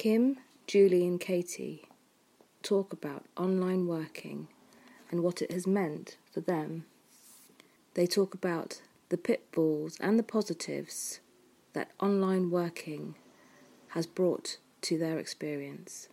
Kim, Julie, and Katie talk about online working and what it has meant for them. They talk about the pitfalls and the positives that online working has brought to their experience.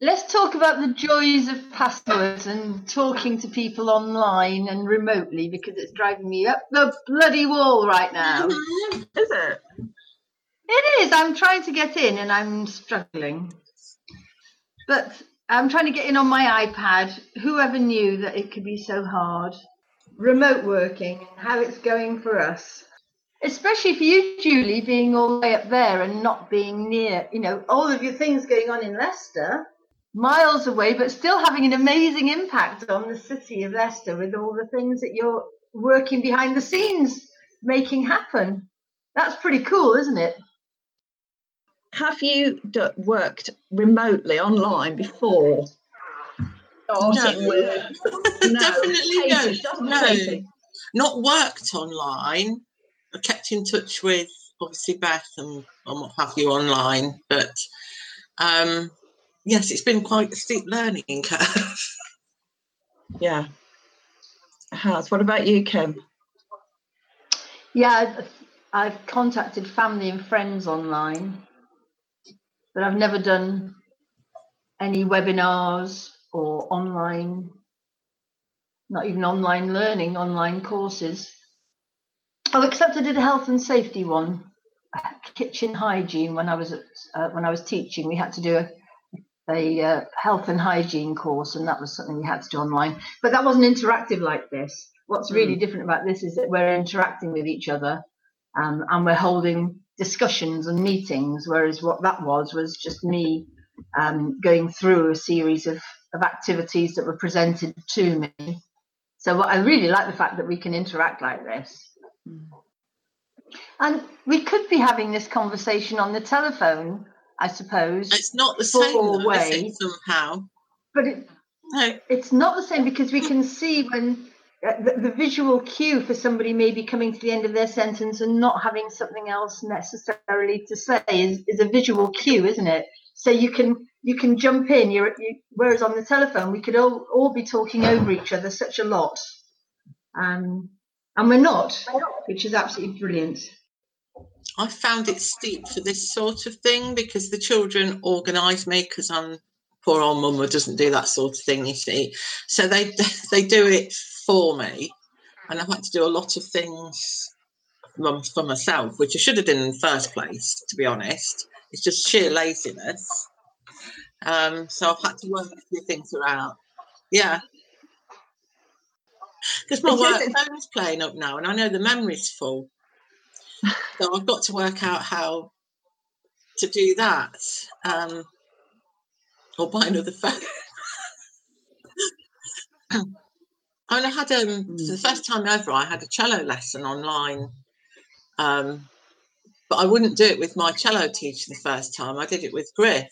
Let's talk about the joys of passwords and talking to people online and remotely because it's driving me up the bloody wall right now. Is it? It is. I'm trying to get in and I'm struggling. But I'm trying to get in on my iPad. Whoever knew that it could be so hard? Remote working and how it's going for us. Especially for you, Julie, being all the way up there and not being near, you know, all of your things going on in Leicester, miles away, but still having an amazing impact on the city of Leicester with all the things that you're working behind the scenes making happen. That's pretty cool, isn't it? Have you d- worked remotely online before? Starting No. with no, Definitely no. Katie, doesn't No. Katie? Not worked online. I kept in touch with obviously Beth and, and what have you online, but um, yes, it's been quite a steep learning curve. Yeah. It has. What about you, Kim? Yeah, I've, I've contacted family and friends online, but I've never done any webinars or online, not even online learning, online courses. Oh, except I did a health and safety one, kitchen hygiene. When I was at, uh, when I was teaching, we had to do a a uh, health and hygiene course, and that was something we had to do online. But that wasn't interactive like this. What's really different about this is that we're interacting with each other, um, and we're holding discussions and meetings. Whereas what that was was just me um, going through a series of, of activities that were presented to me. So what I really like the fact that we can interact like this. And we could be having this conversation on the telephone, I suppose, It's not the same way. somehow. but it, No, it's not the same because we can see when the, the visual cue for somebody maybe coming to the end of their sentence and not having something else necessarily to say is, is a visual cue, isn't it? So you can you can jump in. You're, you, whereas on the telephone we could all, all be talking over each other such a lot, um, and we're not, which is absolutely brilliant. I found it steep for this sort of thing because the children organise me because I'm poor old mum who doesn't do that sort of thing, you see. So they they do it for me, and I've had to do a lot of things for myself, which I should have done in the first place. To be honest, it's just sheer laziness. Um, so I've had to work a few things around. Yeah. Because my work phone's playing up now, and I know the memory's full. So I've got to work out how to do that, um, or buy another phone. And I had um, for the first time ever, I had a cello lesson online, um, but I wouldn't do it with my cello teacher the first time. I did it with Griff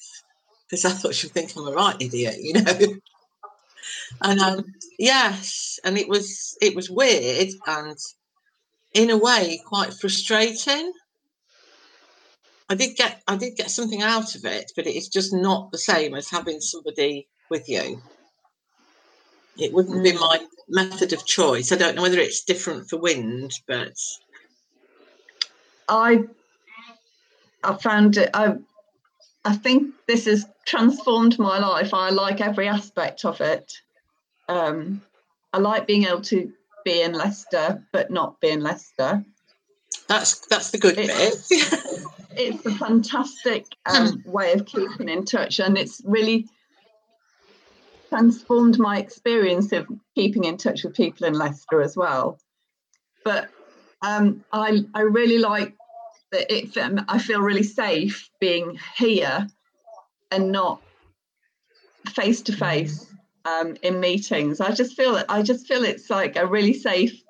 because I thought she'd think I'm a right idiot, you know. and um, yes, and it was it was weird and in a way quite frustrating. I did get I did get something out of it, but it's just not the same as having somebody with you. It wouldn't be my method of choice. I don't know whether it's different for wind, but I I found it. I I think this has transformed my life. I like every aspect of it. Um, I like being able to be in Leicester, but not be in Leicester. that's that's the good It's- bit. It's a fantastic um, way of keeping in touch, and it's really transformed my experience of keeping in touch with people in Leicester as well. But um, I I really like that it. I feel really safe being here and not face to face um, in meetings. I just feel. I just feel it's like a really safe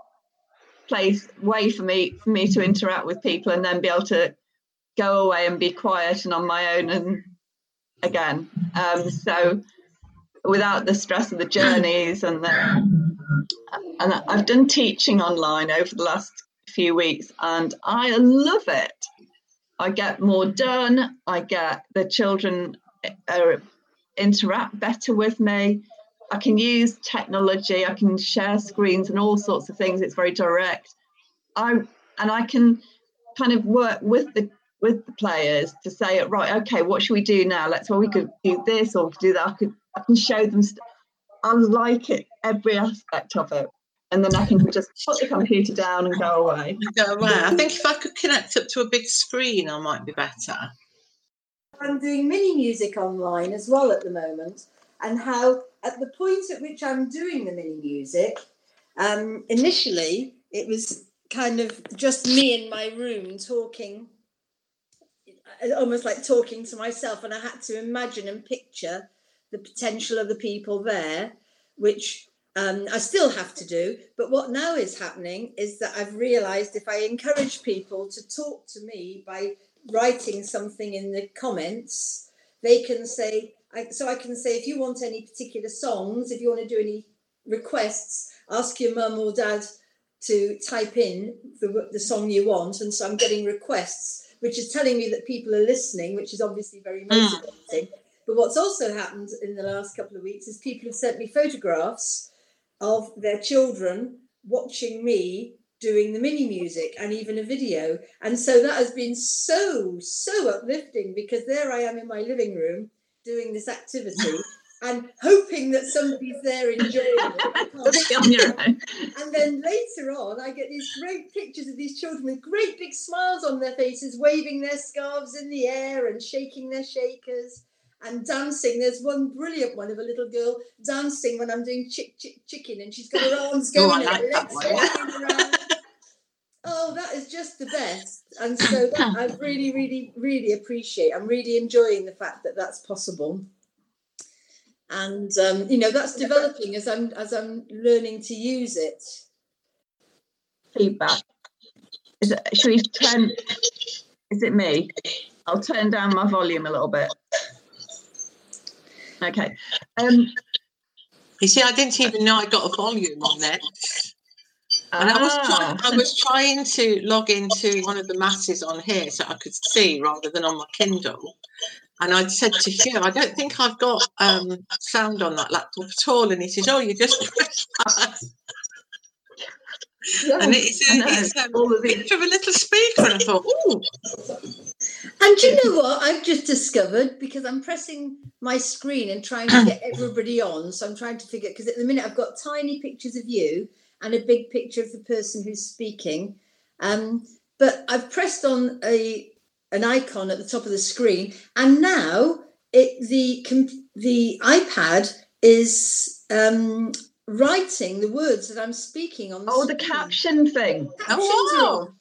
place way for me for me to interact with people and then be able to go away and be quiet and on my own and again. Um, so without the stress of the journeys and the and I've done teaching online over the last few weeks and I love it. I get more done. I get the children uh, interact better with me. I can use technology. I can share screens and all sorts of things. It's very direct. I and I can kind of work with the with the players to say, it right, okay, what should we do now? Let's well, we could do this or we could do that. I could I can show them. St- I like it every aspect of it and then I can just put the computer down and go away. Go away. I think if I could connect up to a big screen, I might be better. I'm doing mini music online as well at the moment, and how at the point at which I'm doing the mini music, um, initially it was kind of just me in my room talking, almost like talking to myself, and I had to imagine and picture the potential of the people there, which um, I still have to do. But what now is happening is that I've realized if I encourage people to talk to me by writing something in the comments, they can say, I, so I can say, if you want any particular songs, if you want to do any requests, ask your mum or dad to type in the, the song you want. And so I'm getting requests, which is telling me that people are listening, which is obviously very hmm. motivating. Mm. But what's also happened in the last couple of weeks is people have sent me photographs of their children watching me doing the mini music and even a video. And so that has been so, so uplifting because there I am in my living room doing this activity and hoping that somebody's there enjoying it. and then later on, I get these great pictures of these children with great big smiles on their faces, waving their scarves in the air and shaking their shakers and dancing. There's one brilliant one of a little girl dancing when I'm doing chick chick chicken, and she's got her arms oh, going oh, like legs around. Oh, that is just the best, and so that I really, really, really appreciate. I'm really enjoying the fact that that's possible, and um, you know that's developing as I'm as I'm learning to use it. Feedback. Is it, should we turn? Is it me? I'll turn down my volume a little bit. Okay. Um, you see, I didn't even know I got a volume on there. And I was trying, ah. I was trying to log into one of the masses on here so I could see rather than on my Kindle. And I said to Hugh, I don't think I've got um, sound on that laptop at all. And he says, Oh, you just press that. Yeah, and it's, a, it's a picture of a little speaker. And I thought, Ooh. And you know what? I've just discovered because I'm pressing my screen and trying to get everybody on. So I'm trying to figure because at the minute I've got tiny pictures of you and a big picture of the person who's speaking. Um, but I've pressed on a an icon at the top of the screen, and now it the the iPad is um, writing the words that I'm speaking on. The oh, screen. the caption thing. Captions oh, wow.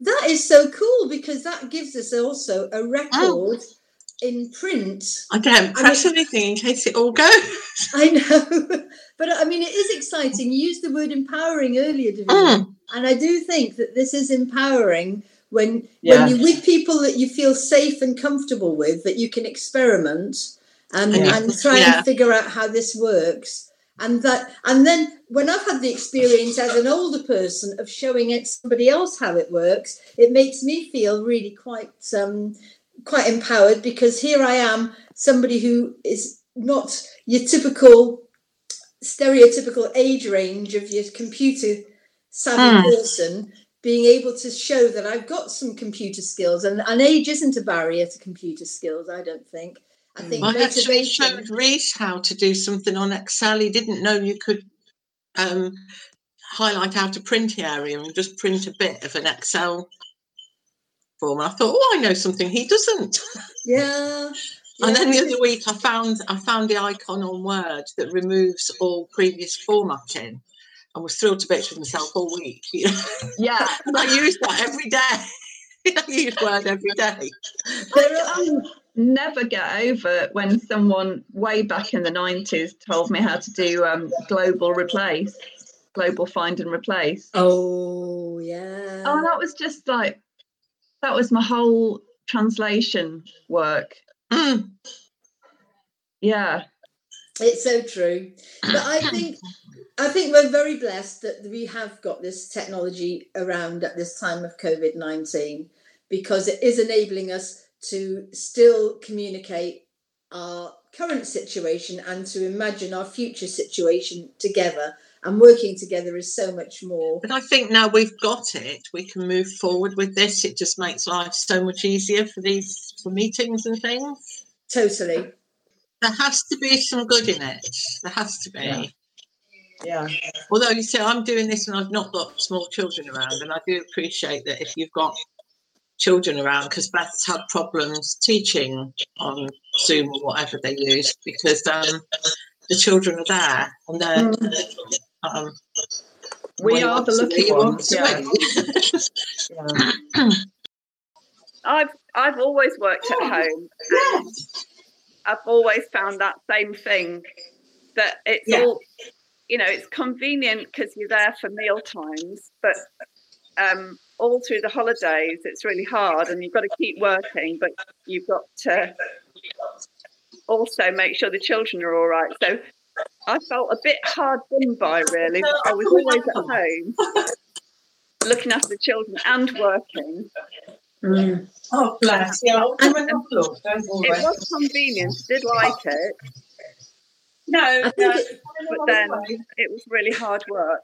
That is so cool because that gives us also a record oh. in print. I don't press I mean, anything in case it all goes. I know, but I mean, it is exciting. You used the word empowering earlier, Davina, mm. and I do think that this is empowering when yeah. when you're with people that you feel safe and comfortable with, that you can experiment and, yeah. and try yeah. and figure out how this works and that and then when i've had the experience as an older person of showing it somebody else how it works it makes me feel really quite um, quite empowered because here i am somebody who is not your typical stereotypical age range of your computer savvy mm. person being able to show that i've got some computer skills and, and age isn't a barrier to computer skills i don't think I think I actually showed Reese how to do something on Excel. He didn't know you could um, highlight out a print area and just print a bit of an Excel form. I thought, oh, I know something he doesn't. Yeah. And then the other week, I found I found the icon on Word that removes all previous formatting, and was thrilled to bits with myself all week. Yeah, I use that every day. I use Word every day. There are, never get over when someone way back in the 90s told me how to do um, global replace, global find and replace. Oh, yeah. Oh, that was just like, that was my whole translation work. Mm. Yeah. It's so true. But I think I think we're very blessed that we have got this technology around at this time of COVID 19 because it is enabling us to still communicate our current situation and to imagine our future situation together and working together is so much more. But I think now we've got it, we can move forward with this. It just makes life so much easier for these for meetings and things. Totally. There has to be some good in it. There has to be. Yeah. Yeah. Although you see, I'm doing this and I've not got small children around, and I do appreciate that if you've got children around, because Beth's had problems teaching on Zoom or whatever they use, because um, the children are there and they're. Um, We are the off, lucky ones. Yeah. yeah. I've I've always worked at home. And I've always found that same thing that it's Yeah. all you know it's convenient because you're there for meal times, but um, all through the holidays it's really hard and you've got to keep working, but you've got to also make sure the children are all right. So I felt a bit hard done by really. I was always at home looking after the children and working. Mm. Oh, bless. Yeah, I'll come and have a look. Don't It was convenient, did like it, No, I think no. it- but then it was really hard work.